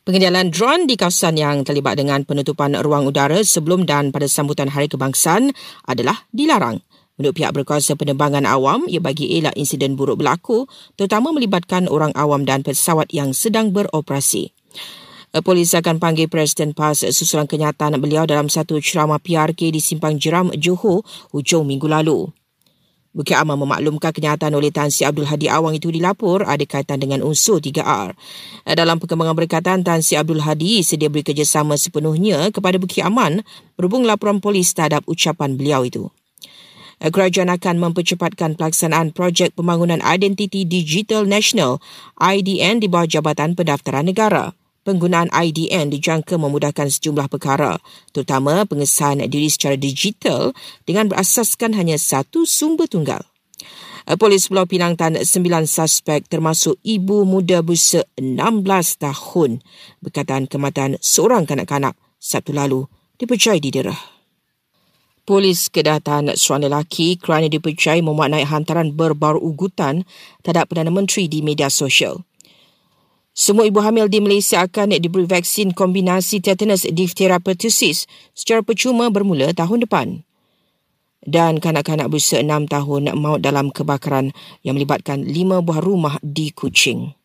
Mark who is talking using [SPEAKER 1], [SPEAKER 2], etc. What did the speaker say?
[SPEAKER 1] Pengendalian drone di kawasan yang terlibat dengan penutupan ruang udara sebelum dan pada sambutan Hari Kebangsaan adalah dilarang. Menurut pihak berkuasa penerbangan awam, ia bagi elak insiden buruk berlaku, terutama melibatkan orang awam dan pesawat yang sedang beroperasi. Polis akan panggil Presiden PAS susulan kenyataan beliau dalam satu ceramah PRK di Simpang Jeram, Johor, hujung minggu lalu. Bukit Aman memaklumkan kenyataan oleh Tan Sri Abdul Hadi Awang itu dilapor ada kaitan dengan unsur 3R. Dalam perkembangan berkaitan, Tan Sri Abdul Hadi sedia bekerjasama sepenuhnya kepada Bukit Aman berhubung laporan polis terhadap ucapan beliau itu. Kerajaan akan mempercepatkan pelaksanaan projek pembangunan identiti digital nasional IDN di bawah Jabatan Pendaftaran Negara penggunaan IDN dijangka memudahkan sejumlah perkara, terutama pengesahan diri secara digital dengan berasaskan hanya satu sumber tunggal. Polis Pulau Pinang tan sembilan suspek termasuk ibu muda berusia 16 tahun berkaitan kematian seorang kanak-kanak Sabtu lalu dipercayai didera. Polis kedatangan seorang lelaki kerana dipercayai memaknai hantaran berbaru ugutan terhadap Perdana Menteri di media sosial. Semua ibu hamil di Malaysia akan diberi vaksin kombinasi tetanus diphtheria pertussis secara percuma bermula tahun depan. Dan kanak-kanak berusia 6 tahun maut dalam kebakaran yang melibatkan 5 buah rumah di Kuching.